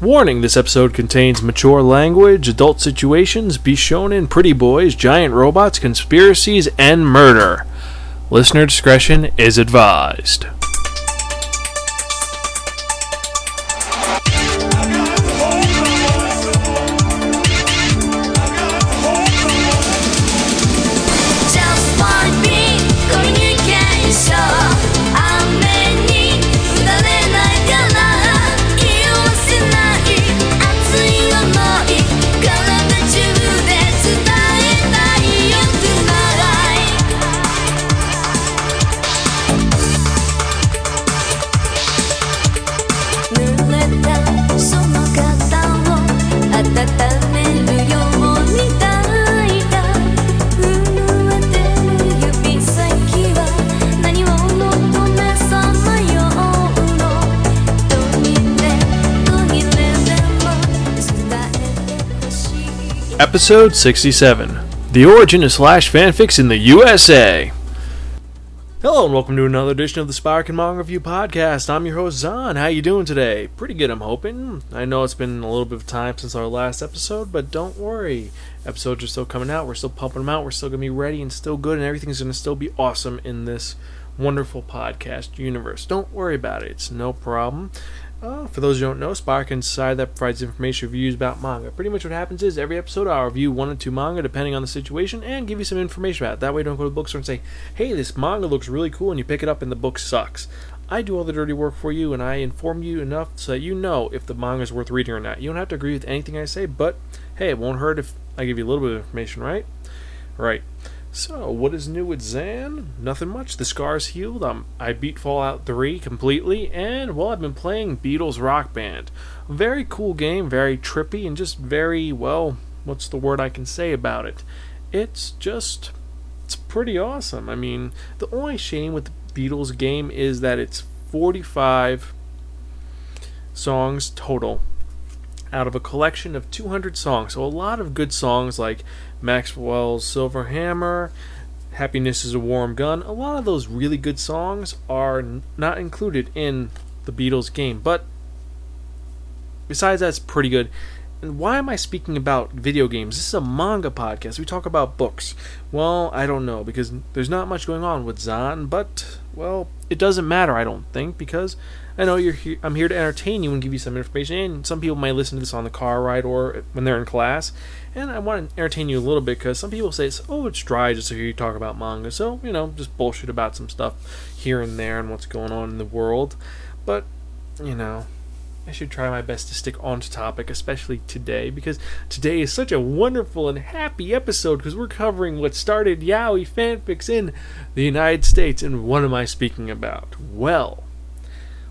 Warning this episode contains mature language, adult situations, bishonen, pretty boys, giant robots, conspiracies, and murder. Listener discretion is advised. Episode 67 The Origin of Slash Fanfics in the USA. Hello and welcome to another edition of the Spark and Manga Review Podcast. I'm your host Zon. How you doing today? Pretty good, I'm hoping. I know it's been a little bit of time since our last episode, but don't worry. Episodes are still coming out. We're still pumping them out. We're still gonna be ready and still good, and everything's gonna still be awesome in this wonderful podcast universe. Don't worry about it. It's no problem. Uh, for those who don't know, Spark Inside that provides information reviews about manga. Pretty much what happens is every episode I'll review one or two manga depending on the situation and give you some information about it. That way you don't go to the bookstore and say, hey, this manga looks really cool and you pick it up and the book sucks. I do all the dirty work for you and I inform you enough so that you know if the manga is worth reading or not. You don't have to agree with anything I say, but hey, it won't hurt if I give you a little bit of information, right? Right. So, what is new with Zan? Nothing much. The scar's healed. Um, I beat Fallout 3 completely, and well, I've been playing Beatles Rock Band. Very cool game, very trippy, and just very well. What's the word I can say about it? It's just, it's pretty awesome. I mean, the only shame with the Beatles game is that it's 45 songs total out of a collection of 200 songs. So a lot of good songs like Maxwell's Silver Hammer, Happiness is a Warm Gun. A lot of those really good songs are n- not included in the Beatles game, but besides that's pretty good. And why am I speaking about video games? This is a manga podcast. We talk about books. Well, I don't know because there's not much going on with Zan, but well, it doesn't matter. I don't think because I know you're here. I'm here to entertain you and give you some information. And some people might listen to this on the car ride or when they're in class. And I want to entertain you a little bit because some people say, "Oh, it's dry just to hear you talk about manga." So you know, just bullshit about some stuff here and there and what's going on in the world. But you know, I should try my best to stick on to topic, especially today, because today is such a wonderful and happy episode because we're covering what started yaoi fanfics in the United States. And what am I speaking about? Well,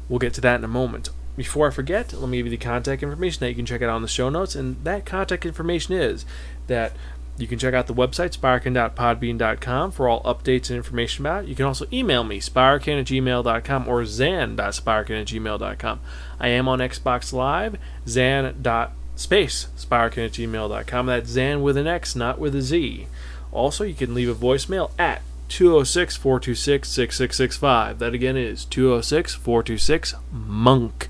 we'll get to that in a moment. Before I forget, let me give you the contact information that you can check out on the show notes. And that contact information is that you can check out the website, sparkin.podbean.com, for all updates and information about it. You can also email me, sparkin at gmail.com or zan.sparkin at gmail.com. I am on Xbox Live, zan.space, sparkin at gmail.com. That's zan with an X, not with a Z. Also, you can leave a voicemail at 206 426 6665. That again is 206 426 MONK.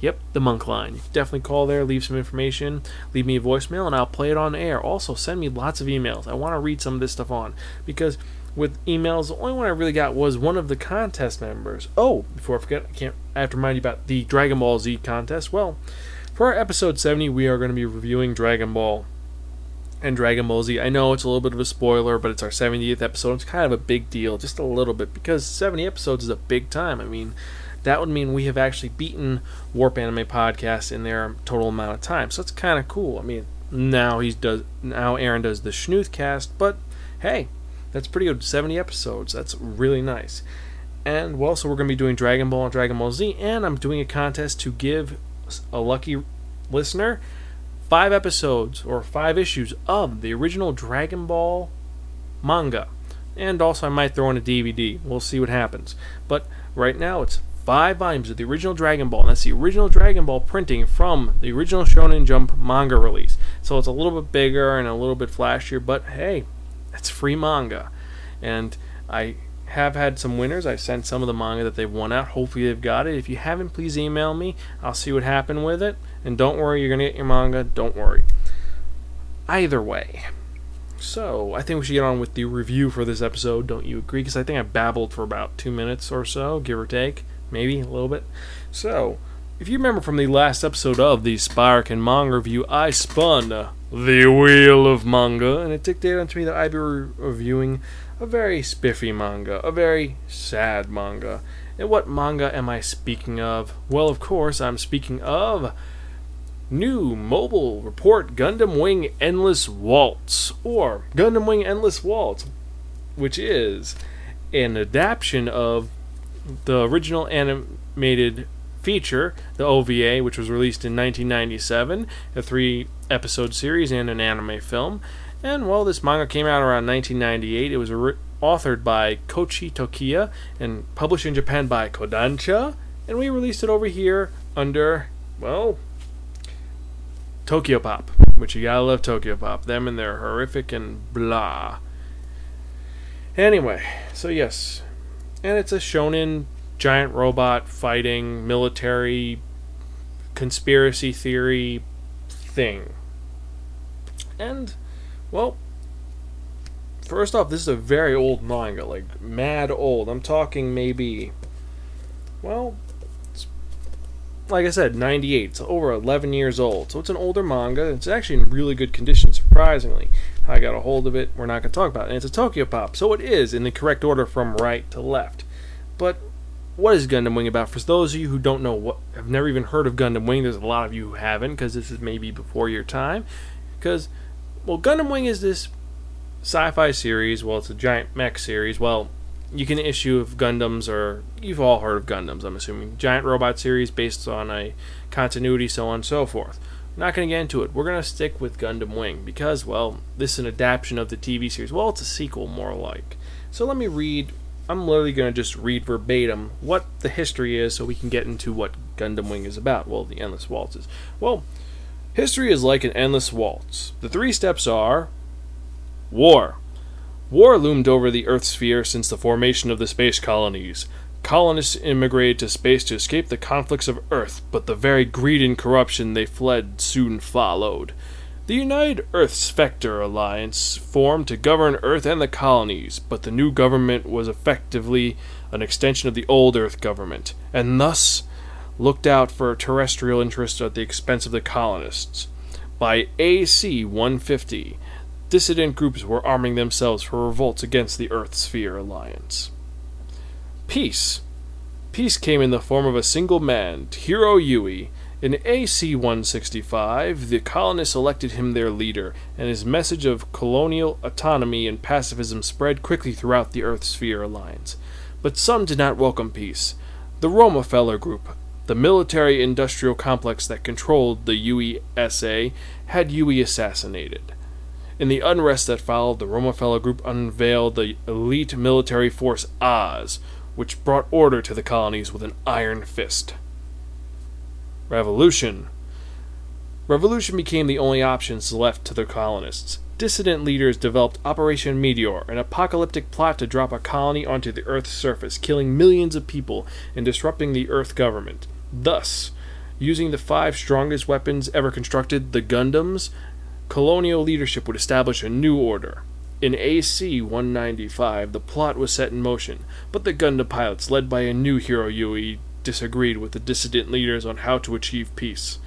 Yep, the monk line. Definitely call there, leave some information, leave me a voicemail, and I'll play it on air. Also, send me lots of emails. I want to read some of this stuff on because with emails, the only one I really got was one of the contest members. Oh, before I forget, I can't. I have to remind you about the Dragon Ball Z contest. Well, for our episode 70, we are going to be reviewing Dragon Ball and Dragon Ball Z. I know it's a little bit of a spoiler, but it's our 70th episode. It's kind of a big deal, just a little bit, because 70 episodes is a big time. I mean, that would mean we have actually beaten Warp Anime Podcast in their total amount of time. So it's kind of cool. I mean, now he's does now Aaron does the Schnoothcast, but hey, that's pretty good. 70 episodes. That's really nice. And well, so we're going to be doing Dragon Ball and Dragon Ball Z, and I'm doing a contest to give a lucky listener five episodes or five issues of the original Dragon Ball manga. And also, I might throw in a DVD. We'll see what happens. But right now, it's five volumes of the original Dragon Ball. And that's the original Dragon Ball printing from the original Shonen Jump manga release. So it's a little bit bigger and a little bit flashier, but hey, it's free manga. And I have had some winners. I sent some of the manga that they've won out. Hopefully they've got it. If you haven't, please email me. I'll see what happened with it. And don't worry, you're gonna get your manga. Don't worry. Either way. So, I think we should get on with the review for this episode. Don't you agree? Because I think I babbled for about two minutes or so, give or take. Maybe a little bit. So, if you remember from the last episode of the Spark and Manga review, I spun the Wheel of Manga, and it dictated unto me that I'd be re- reviewing a very spiffy manga, a very sad manga. And what manga am I speaking of? Well, of course, I'm speaking of New Mobile Report Gundam Wing Endless Waltz, or Gundam Wing Endless Waltz, which is an adaptation of the original animated feature, the OVA, which was released in 1997, a three episode series and an anime film. And well, this manga came out around 1998. It was ori- authored by Koichi Tokita and published in Japan by Kodansha. And we released it over here under, well, Tokyo Pop, which you gotta love Tokyo Pop. Them and their horrific and blah. Anyway, so yes, and it's a shonen giant robot fighting military conspiracy theory thing. And well, first off, this is a very old manga, like mad old. I'm talking maybe well, like I said, 98. It's over 11 years old. So it's an older manga. It's actually in really good condition surprisingly. How I got a hold of it, we're not going to talk about it. And it's a Tokyo Pop, so it is in the correct order from right to left. But what is Gundam Wing about? For those of you who don't know what, have never even heard of Gundam Wing, there's a lot of you who haven't, because this is maybe before your time. Because, well, Gundam Wing is this sci-fi series. Well, it's a giant mech series. Well, you can issue of Gundams, or you've all heard of Gundams, I'm assuming. Giant robot series based on a continuity, so on and so forth. I'm not going to get into it. We're going to stick with Gundam Wing because, well, this is an adaptation of the TV series. Well, it's a sequel, more like. So let me read. I'm literally going to just read verbatim what the history is so we can get into what Gundam Wing is about. Well, the Endless Waltzes. Well, history is like an endless waltz. The three steps are War. War loomed over the Earth sphere since the formation of the space colonies. Colonists immigrated to space to escape the conflicts of Earth, but the very greed and corruption they fled soon followed. The United Earth Sphere Alliance formed to govern Earth and the colonies, but the new government was effectively an extension of the old Earth government, and thus looked out for terrestrial interests at the expense of the colonists. By AC 150, dissident groups were arming themselves for revolts against the Earth Sphere Alliance. Peace. Peace came in the form of a single man, Heero Yuy. In AC 165, the colonists elected him their leader, and his message of colonial autonomy and pacifism spread quickly throughout the Earth Sphere Alliance. But some did not welcome peace. The Romefeller Group, the military industrial complex that controlled the USA, had Yuy assassinated. In the unrest that followed, the Romefeller Group unveiled the elite military force Oz, which brought order to the colonies with an iron fist. Revolution. Revolution became the only options left to the colonists. Dissident leaders developed Operation Meteor, an apocalyptic plot to drop a colony onto the Earth's surface, killing millions of people and disrupting the Earth government. Thus, using the five strongest weapons ever constructed, the Gundams, colonial leadership would establish a new order. In AC 195, the plot was set in motion, but the Gundam pilots, led by a new Heero Yuy, disagreed with the dissident leaders on how to achieve peace.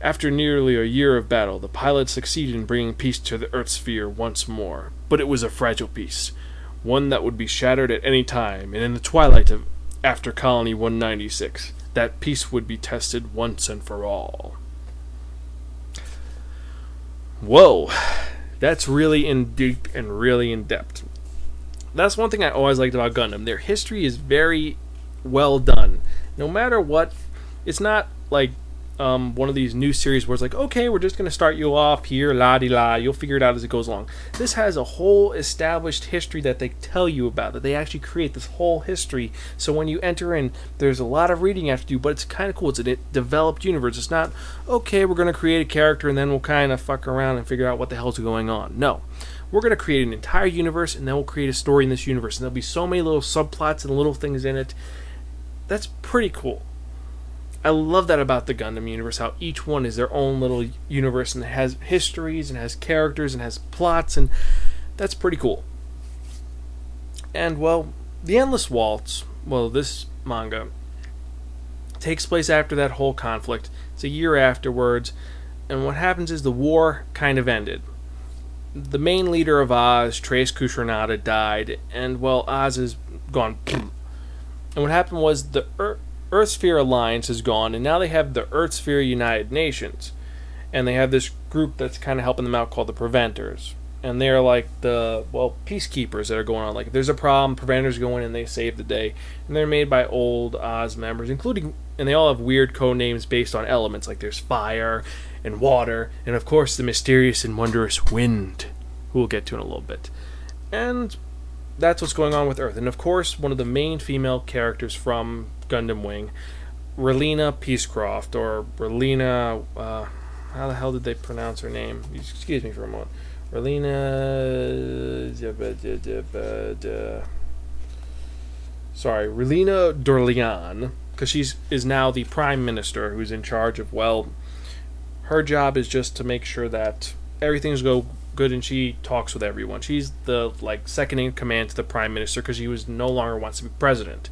After nearly a year of battle, the pilots succeeded in bringing peace to the Earth sphere once more, but it was a fragile peace, one that would be shattered at any time, and in the twilight of after Colony 196, that peace would be tested once and for all. Whoa, that's really in deep and really in depth. That's one thing I always liked about Gundam. Their history is very well done. No matter what, it's not like um, one of these new series where it's like, okay, we're just going to start you off here, la di la, you'll figure it out as it goes along. This has a whole established history that they tell you about, that they actually create this whole history. So when you enter in, there's a lot of reading you have to do, but it's kind of cool. It's a developed universe. It's not, okay, we're going to create a character and then we'll kind of fuck around and figure out what the hell's going on. No. We're going to create an entire universe and then we'll create a story in this universe. And there'll be so many little subplots and little things in it. That's pretty cool. I love that about the Gundam universe, how each one is their own little universe and has histories and has characters and has plots, and that's pretty cool. And well, the Endless Waltz, well, this manga takes place after that whole conflict. It's a year afterwards, and what happens is the war kind of ended. The main leader of Oz, Treize Khushrenada, died, and well, Oz is gone. and what happened was the Earth Earthsphere Alliance is gone, and now they have the Earthsphere United Nations. And they have this group that's kind of helping them out called the Preventers. And they're like the, well, peacekeepers that are going on. Like, if there's a problem, Preventers go in and they save the day. And they're made by old Oz members, including, and they all have weird code names based on elements. Like, there's fire and water, and of course, the mysterious and wondrous wind, who we'll get to in a little bit. And that's what's going on with Earth. And of course, one of the main female characters from Gundam Wing, Relena Peacecraft, or Relena. Uh, how the hell did they pronounce her name? Excuse me for a moment. Relena. Sorry, Relena Darlian, because she's is now the prime minister who's in charge of. Well, her job is just to make sure that everything's go good and she talks with everyone. She's the like second in command to the prime minister because he was no longer wants to be president.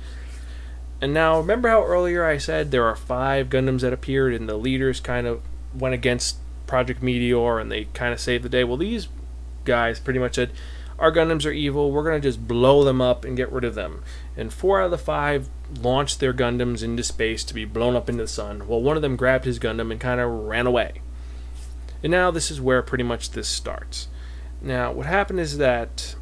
And now remember how earlier I said there are five Gundams that appeared and the leaders kind of went against Project Meteor and they kind of saved the day. Well, these guys pretty much said our Gundams are evil. We're gonna just blow them up and get rid of them. And four out of the five launched their Gundams into space to be blown up into the sun. Well, one of them grabbed his Gundam and kind of ran away. And now this is where pretty much this starts. Now, what happened is that,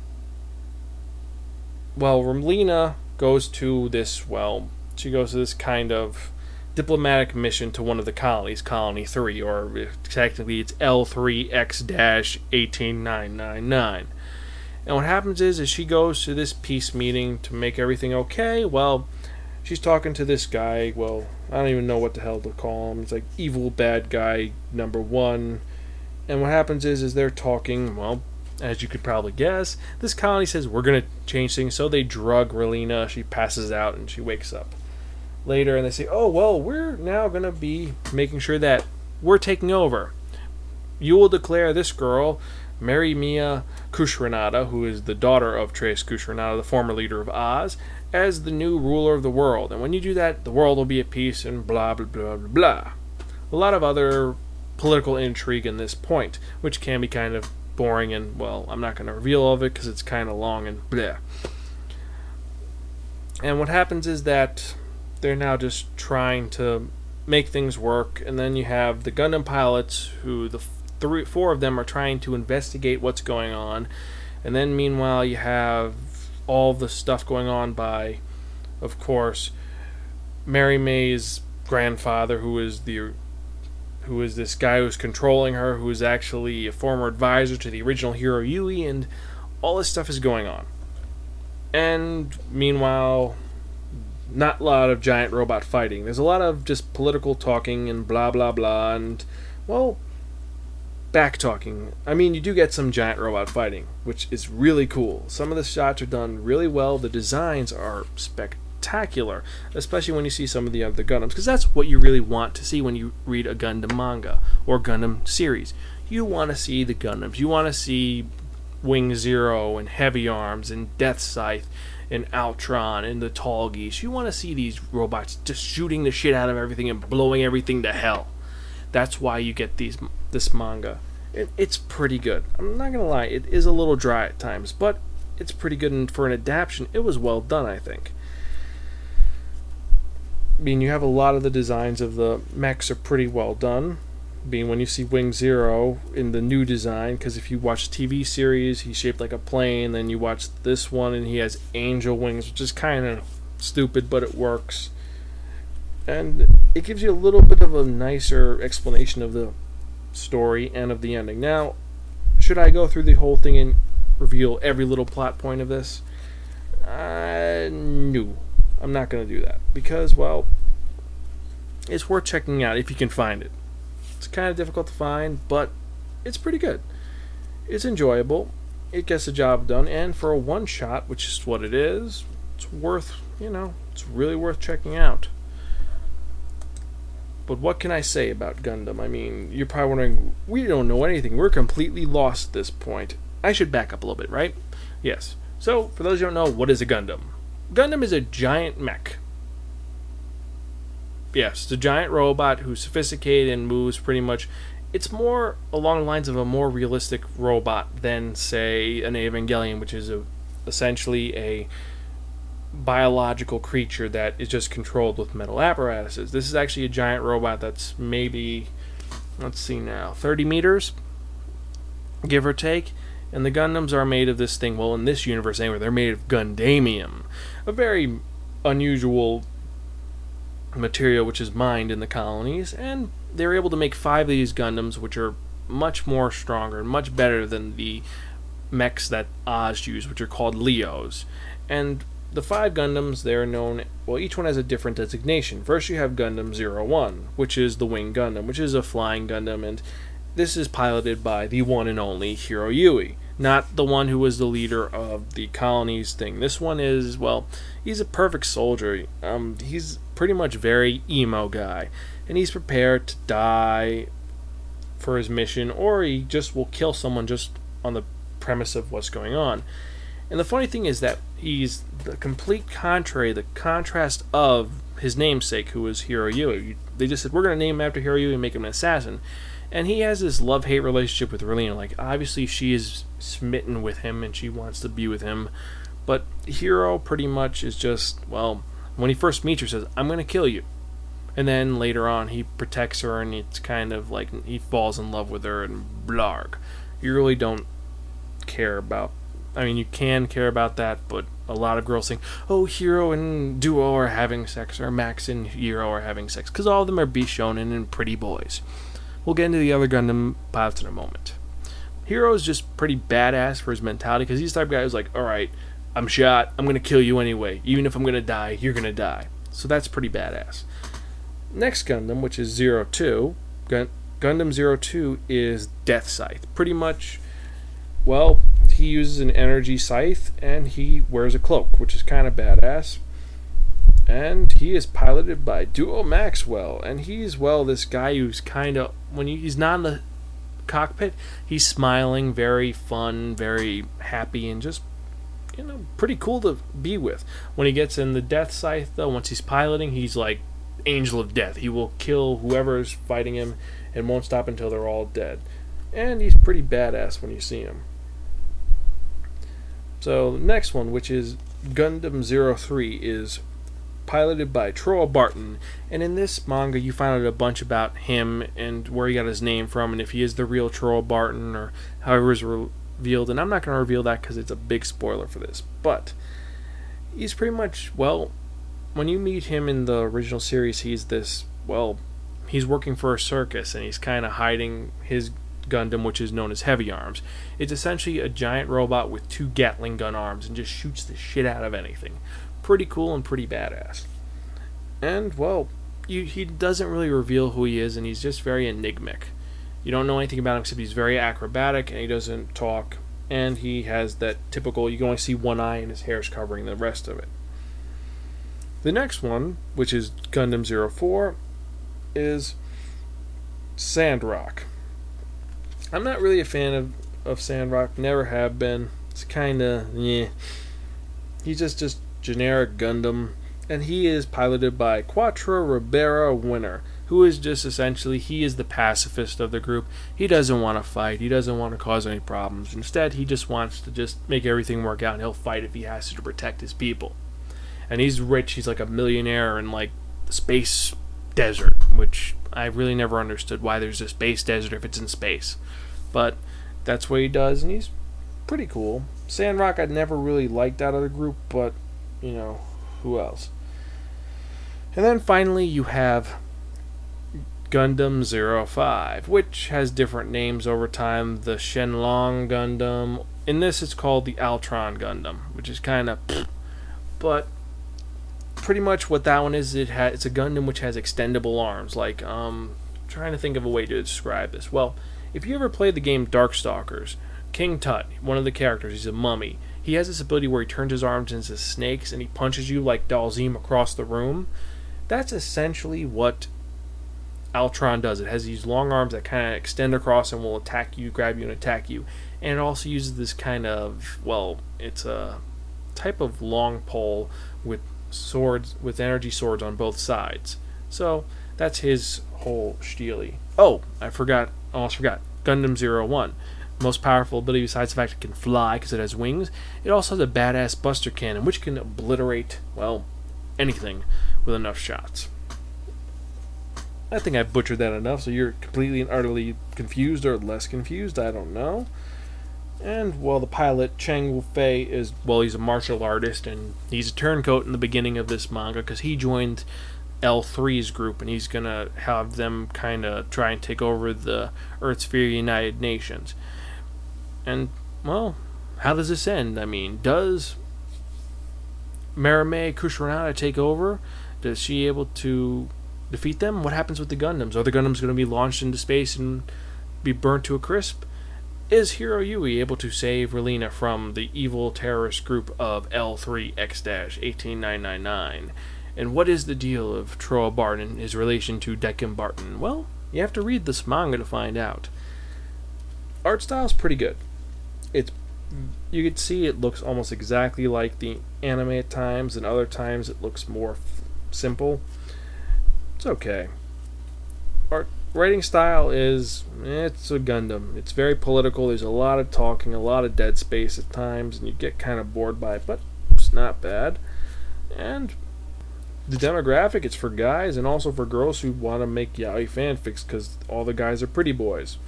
well, Relena goes to this, well, she goes to this kind of diplomatic mission to one of the colonies, Colony 3, or technically it's L3X 18999. And what happens is, is she goes to this peace meeting to make everything okay. Well, she's talking to this guy. Well, I don't even know what the hell to call him. It's like evil bad guy number one. And what happens is, is they're talking. Well, as you could probably guess, this colony says we're gonna change things. So they drug Relena. She passes out and she wakes up later, and they say, "Oh well, we're now gonna be making sure that we're taking over. You will declare this girl." Mary Mia Kushrunada, who is the daughter of Treize Khushrenada, the former leader of Oz, as the new ruler of the world. And when you do that, the world will be at peace and blah, blah, blah, blah, blah. A lot of other political intrigue in this point, which can be kind of boring and, well, I'm not going to reveal all of it because it's kind of long and blah. And what happens is that they're now just trying to make things work, and then you have the Gundam pilots who the three, four of them are trying to investigate what's going on, and then meanwhile you have all the stuff going on by, of course, Mariemaia's grandfather, who is the who is this guy who's controlling her, who is actually a former advisor to the original Heero Yuy, and all this stuff is going on. And meanwhile, not a lot of giant robot fighting. There's a lot of just political talking and blah blah blah, and well, back talking. I mean, you do get some giant robot fighting, which is really cool. Some of the shots are done really well. The designs are spectacular, especially when you see some of the other Gundams, because that's what you really want to see when you read a Gundam manga or Gundam series. You want to see the Gundams. You want to see Wing Zero and Heavy Arms and Death Scythe and Altron and the Tallgeese. You want to see these robots just shooting the shit out of everything and blowing everything to hell. That's why you get these this manga. It, it's pretty good. I'm not gonna lie, it is a little dry at times, but it's pretty good. And for an adaptation, it was well done. I think. I mean, you have a lot of the designs of the mechs are pretty well done. Being when you see Wing Zero in the new design, because if you watch TV series, he's shaped like a plane. Then you watch this one, and he has angel wings, which is kind of stupid, but it works. and it gives you a little bit of a nicer explanation of the story and of the ending. Now, should I go through the whole thing and reveal every little plot point of this? Uh, no, I'm not going to do that because, well, it's worth checking out if you can find it. It's kind of difficult to find, but it's pretty good. It's enjoyable. It gets the job done, and for a one shot, which is what it is, it's worth, you know, it's really worth checking out. But what can I say about Gundam? I mean, you're probably wondering, we don't know anything. We're completely lost at this point. I should back up a little bit, right? Yes. So, for those who don't know, what is a Gundam? Gundam is a giant mech. Yes, it's a giant robot who's sophisticated and moves pretty much. It's more along the lines of a more realistic robot than, say, an Evangelion, which is a, essentially a biological creature that is just controlled with metal apparatuses. This is actually a giant robot that's maybe, let's see now, 30 meters, give or take. And the Gundams are made of this thing, well, in this universe anyway, they're made of Gundamium, a very unusual material which is mined in the colonies. And they're able to make five of these Gundams, which are much more stronger and much better than the mechs that Oz used, which are called Leos. And the five Gundams, they're known, well, each one has a different designation. First, you have Gundam 01, which is the Wing Gundam, which is a flying Gundam, and this is piloted by the one and only Heero Yuy, not the one who was the leader of the colonies thing. This one is, well, he's a perfect soldier. Um, he's pretty much very emo guy, and he's prepared to die for his mission, or he just will kill someone just on the premise of what's going on. And the funny thing is that he's the complete contrary, the contrast of his namesake, who was Heero Yuy. They just said, we're going to name him after Heero Yuy and make him an assassin. And he has this love hate relationship with Relena. Like, obviously, she is smitten with him and she wants to be with him. But Heero pretty much is just, well, when he first meets her, says, I'm going to kill you. And then later on, he protects her and it's kind of like he falls in love with her and blarg. You really don't care about I mean, you can care about that, but a lot of girls think, oh, Heero and Duo are having sex, or Max and Heero are having sex, because all of them are Bishonen and pretty boys. We'll get into the other Gundam pilots in a moment. Heero is just pretty badass for his mentality, because he's the type of guy who's like, alright, I'm shot, I'm going to kill you anyway. Even if I'm going to die, you're going to die. So that's pretty badass. Next Gundam, which is Zero Two, Gun- Gundam Zero Two is Death Scythe. Pretty much, well, he uses an energy scythe and he wears a cloak, which is kind of badass. And he is piloted by Duo Maxwell, and he's well this guy who's kind of when he's not in the cockpit, he's smiling, very fun, very happy, and just you know pretty cool to be with. When he gets in the death scythe, though, once he's piloting, he's like angel of death. He will kill whoever's fighting him and won't stop until they're all dead. And he's pretty badass when you see him. So next one, which is Gundam 03, is piloted by Trowa Barton. And in this manga, you find out a bunch about him and where he got his name from, and if he is the real Trowa Barton or however is revealed. And I'm not going to reveal that because it's a big spoiler for this. But he's pretty much, well, when you meet him in the original series, he's this, well, he's working for a circus and he's kind of hiding his Gundam, which is known as Heavy Arms. It's essentially a giant robot with two Gatling gun arms and just shoots the shit out of anything. Pretty cool and pretty badass. And, well, you, he doesn't really reveal who he is, and he's just very enigmatic. You don't know anything about him except he's very acrobatic and he doesn't talk. And he has that typical, you can only see one eye and his hair's covering the rest of it. The next one, which is Gundam 04, is Sandrock. I'm not really a fan of, of Sandrock, never have been. It's kind of, yeah. He's just, just generic Gundam, and he is piloted by Quatre Raberba Winner, who is just essentially, he is the pacifist of the group. He doesn't want to fight, he doesn't want to cause any problems. Instead, he just wants to just make everything work out, and he'll fight if he has to to protect his people. And he's rich, he's like a millionaire in like the space desert, which I really never understood why there's a space desert if it's in space. But that's what he does, and he's pretty cool. Sandrock I never really liked out of the group, but you know, who else? And then finally, you have Gundam 05, which has different names over time. The Shenlong Gundam. In this, it's called the Altron Gundam, which is kind of. But pretty much what that one is, it ha- it's a Gundam which has extendable arms. Like, um, trying to think of a way to describe this. Well, if you ever played the game Darkstalkers, King Tut, one of the characters, he's a mummy. He has this ability where he turns his arms into snakes and he punches you like Dhalsim across the room. That's essentially what Altron does. It has these long arms that kind of extend across and will attack you, grab you, and attack you. And it also uses this kind of, well, it's a type of long pole with swords, with energy swords on both sides. So that's his whole steely. Oh, I forgot, almost forgot. Gundam Zero One. Most powerful ability besides the fact it can fly because it has wings, it also has a badass buster cannon which can obliterate, well, anything with enough shots. I think I butchered that enough, so you're completely and utterly confused or less confused. I don't know. And well, the pilot Chang Wu Fei is well, he's a martial artist and he's a turncoat in the beginning of this manga because he joined L3's group and he's gonna have them kind of try and take over the Earth Sphere United Nations. And well, how does this end? I mean, does Mariemaia Khushrenada take over? Does she able to defeat them? What happens with the Gundams? Are the Gundams going to be launched into space and be burnt to a crisp? Is Heero Yuy able to save Relena from the evil terrorist group of L3X-18999? And what is the deal of Trowa Barton, his relation to Dekim Barton? Well, you have to read this manga to find out. Art style's pretty good. It's you could see it looks almost exactly like the anime at times, and other times it looks more f- simple. It's okay. Art writing style is it's a Gundam. It's very political. There's a lot of talking, a lot of dead space at times, and you get kind of bored by it, but it's not bad. And the demographic, it's for guys and also for girls who want to make yaoi fanfics because all the guys are pretty boys.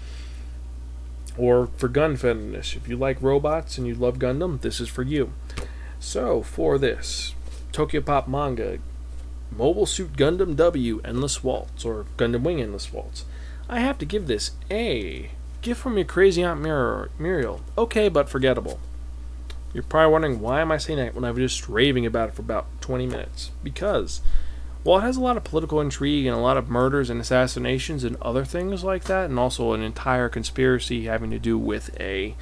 Or for gun fetishists. If you like robots and you love Gundam, this is for you. So, for this, Tokyo Pop manga, Mobile Suit Gundam W Endless Waltz, or Gundam Wing Endless Waltz. I have to give this a gift from your crazy aunt Mir- Muriel. Okay, but forgettable. You're probably wondering why am I saying that when I was just raving about it for about 20 minutes? Because while it has a lot of political intrigue and a lot of murders and assassinations and other things like that, and also an entire conspiracy having to do with a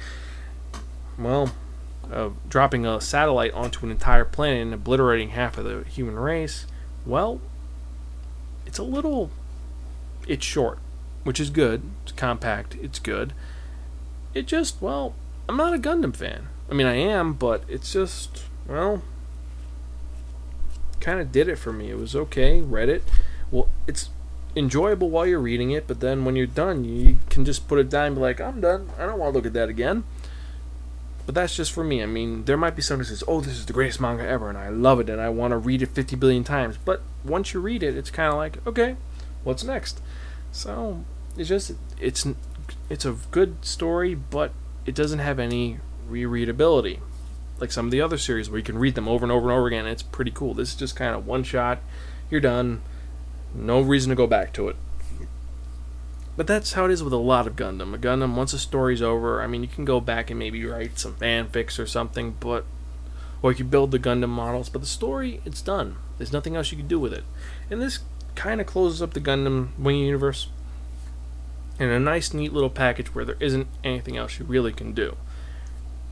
well, uh, dropping a satellite onto an entire planet and obliterating half of the human race, well, it's a little. It's short, which is good. It's compact. It's good. It just, well, I'm not a Gundam fan. I mean, I am, but it's just, well, kind of did it for me. It was okay. Read it. Well, it's enjoyable while you're reading it, but then when you're done, you can just put it down and be like, I'm done. I don't want to look at that again. But that's just for me. I mean, there might be someone who says, "Oh, this is the greatest manga ever," and I love it, and I want to read it 50 billion times. But once you read it, it's kind of like, okay, what's next? So it's just it's it's a good story, but it doesn't have any rereadability like some of the other series where you can read them over and over and over again. And it's pretty cool. This is just kind of one shot, you're done. No reason to go back to it. But that's how it is with a lot of Gundam. A Gundam, once a story's over, I mean, you can go back and maybe write some fanfics or something, but or you can build the Gundam models. But the story, it's done. There's nothing else you can do with it. And this kind of closes up the Gundam Wing universe in a nice, neat little package where there isn't anything else you really can do.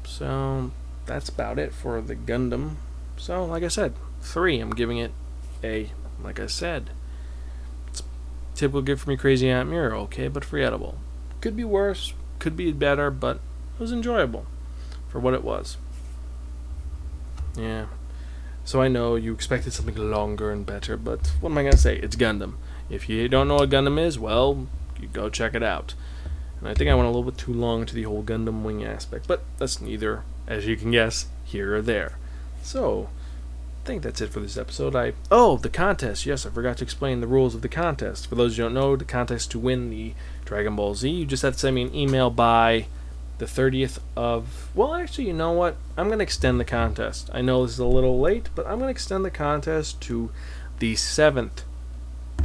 So that's about it for the Gundam. So, like I said, three. I'm giving it a, like I said, it's typical gift from your crazy Aunt Mira, okay, but forgettable. Could be worse, could be better, but it was enjoyable for what it was. Yeah. So I know you expected something longer and better, but what am I gonna say? It's Gundam. If you don't know what Gundam is, well, you go check it out. And I think I went a little bit too long to the whole Gundam Wing aspect, but that's neither, as you can guess, here or there. So, I think that's it for this episode. I oh the contest. Yes, I forgot to explain the rules of the contest. For those who don't know, the contest to win the Dragon Ball Z, you just have to send me an email by the 30th of. Well, actually, you know what? I'm gonna extend the contest. I know this is a little late, but I'm gonna extend the contest to the 7th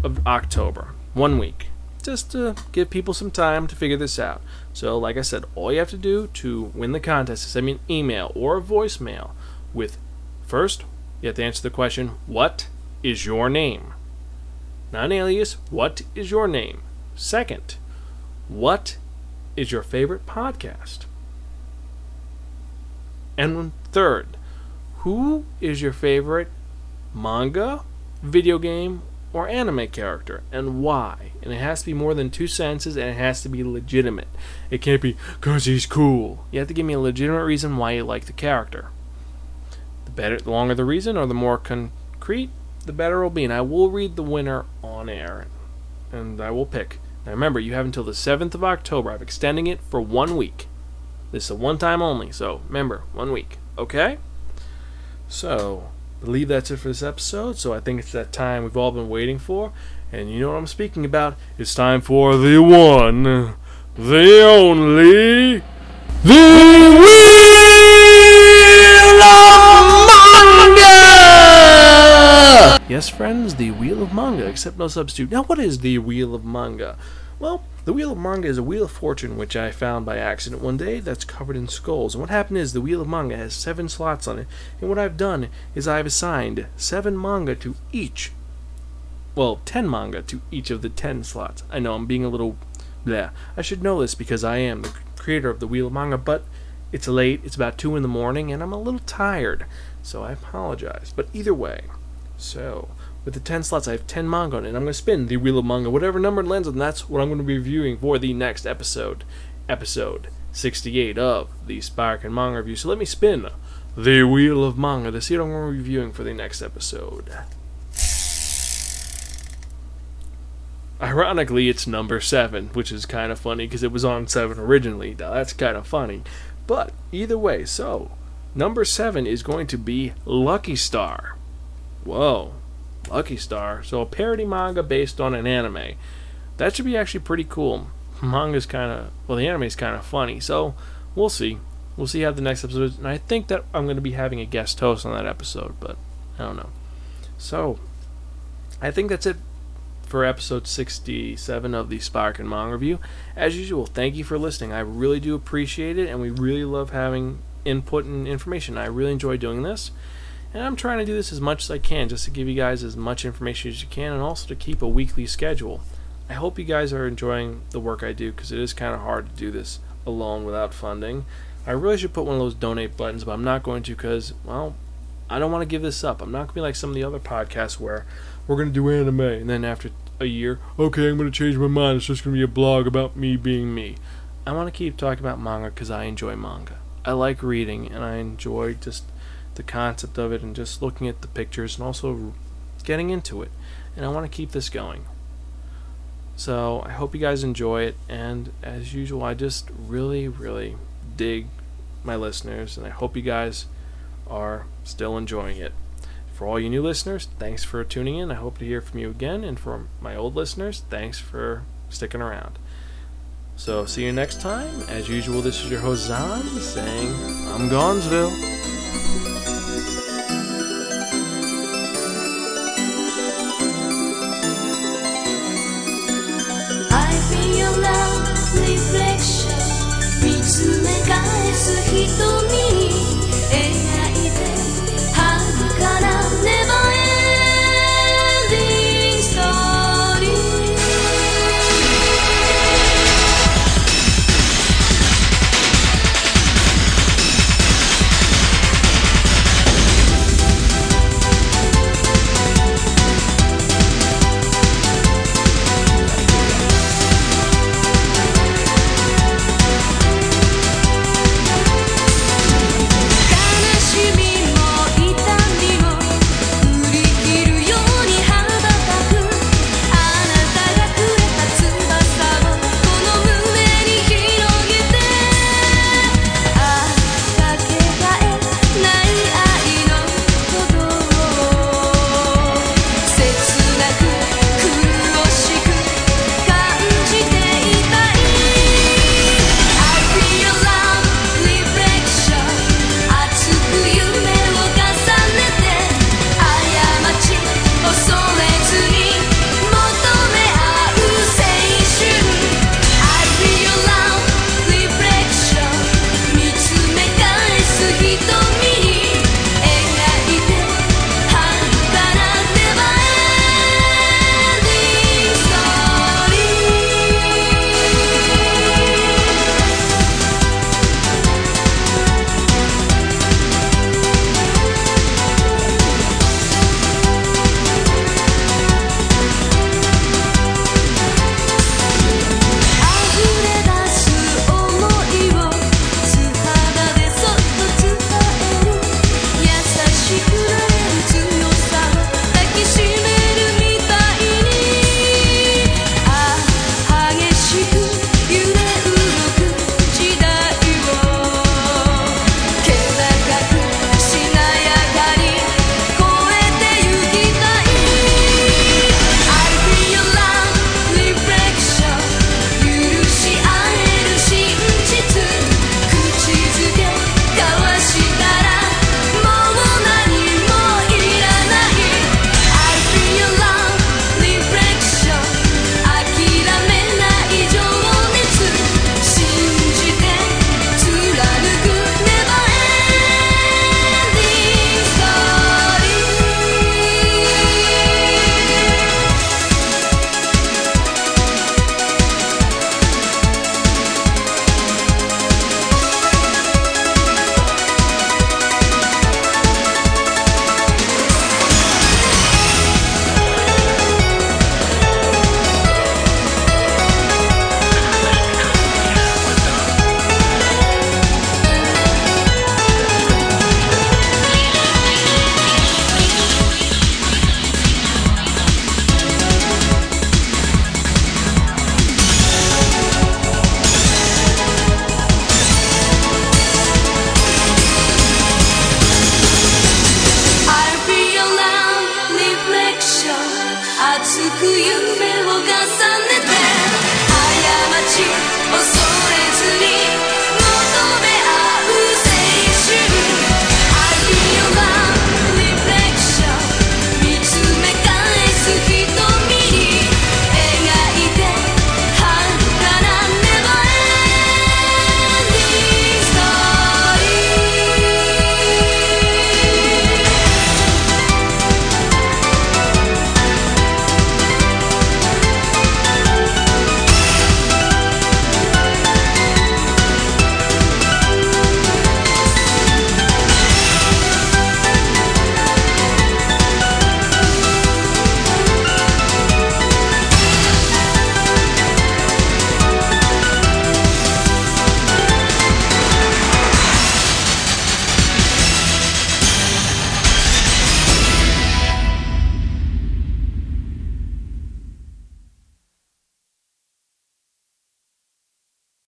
of October. One week. Just to give people some time to figure this out. So, like I said, all you have to do to win the contest is send me an email or a voicemail with first, you have to answer the question, What is your name? Not an alias, what is your name? Second, what is your favorite podcast? And third, who is your favorite manga, video game, or anime character and why? And it has to be more than two sentences and it has to be legitimate. It can't be because he's cool. You have to give me a legitimate reason why you like the character. The better, the longer the reason or the more concrete, the better it'll be. And I will read the winner on air and I will pick. Now remember, you have until the 7th of October. I'm extending it for one week. This is a one time only, so remember, one week. Okay? So, believe that's it for this episode. So I think it's that time we've all been waiting for. And you know what I'm speaking about. It's time for the one, the only, the Wheel of Manga! Yes, friends, the Wheel of Manga, except no substitute. Now, what is the Wheel of Manga? Well, the Wheel of Manga is a Wheel of Fortune which I found by accident one day that's covered in skulls. And what happened is the Wheel of Manga has seven slots on it. And what I've done is I've assigned seven manga to each. Well, ten manga to each of the ten slots. I know I'm being a little blah. I should know this because I am the creator of the Wheel of Manga, but it's late. It's about 2 in the morning, and I'm a little tired. So I apologize. But either way, so with the 10 slots, I have 10 manga on it, and I'm going to spin the Wheel of Manga, whatever number it lands on, that's what I'm going to be reviewing for the next episode. Episode 68 of the Spark and Manga Review. So let me spin the Wheel of Manga to see what I'm going to be reviewing for the next episode. Ironically, it's number 7, which is kind of funny because it was on 7 originally. Now, that's kind of funny. But either way, so number 7 is going to be Lucky Star. Whoa, Lucky Star. So a parody manga based on an anime. That should be actually pretty cool. Manga's kind of well, the anime is kind of funny. So we'll see. We'll see how the next episode is. And I think that I'm going to be having a guest host on that episode, but I don't know. So I think that's it for episode 67 of the Spark and Manga Review. As usual, thank you for listening. I really do appreciate it, and we really love having input and information. I really enjoy doing this. And I'm trying to do this as much as I can just to give you guys as much information as you can and also to keep a weekly schedule. I hope you guys are enjoying the work I do because it is kind of hard to do this alone without funding. I really should put one of those donate buttons, but I'm not going to because, well, I don't want to give this up. I'm not going to be like some of the other podcasts where we're going to do anime and then after a year, okay, I'm going to change my mind. It's just going to be a blog about me being me. I want to keep talking about manga because I enjoy manga. I like reading and I enjoy just the concept of it and just looking at the pictures and also getting into it. And I want to keep this going. So I hope you guys enjoy it. And as usual, I just really, really dig my listeners. And I hope you guys are still enjoying it. For all you new listeners, thanks for tuning in. I hope to hear from you again. And for my old listeners, thanks for sticking around. So, see you next time. As usual, this is your host Zan saying, I'm Gonzville. si tú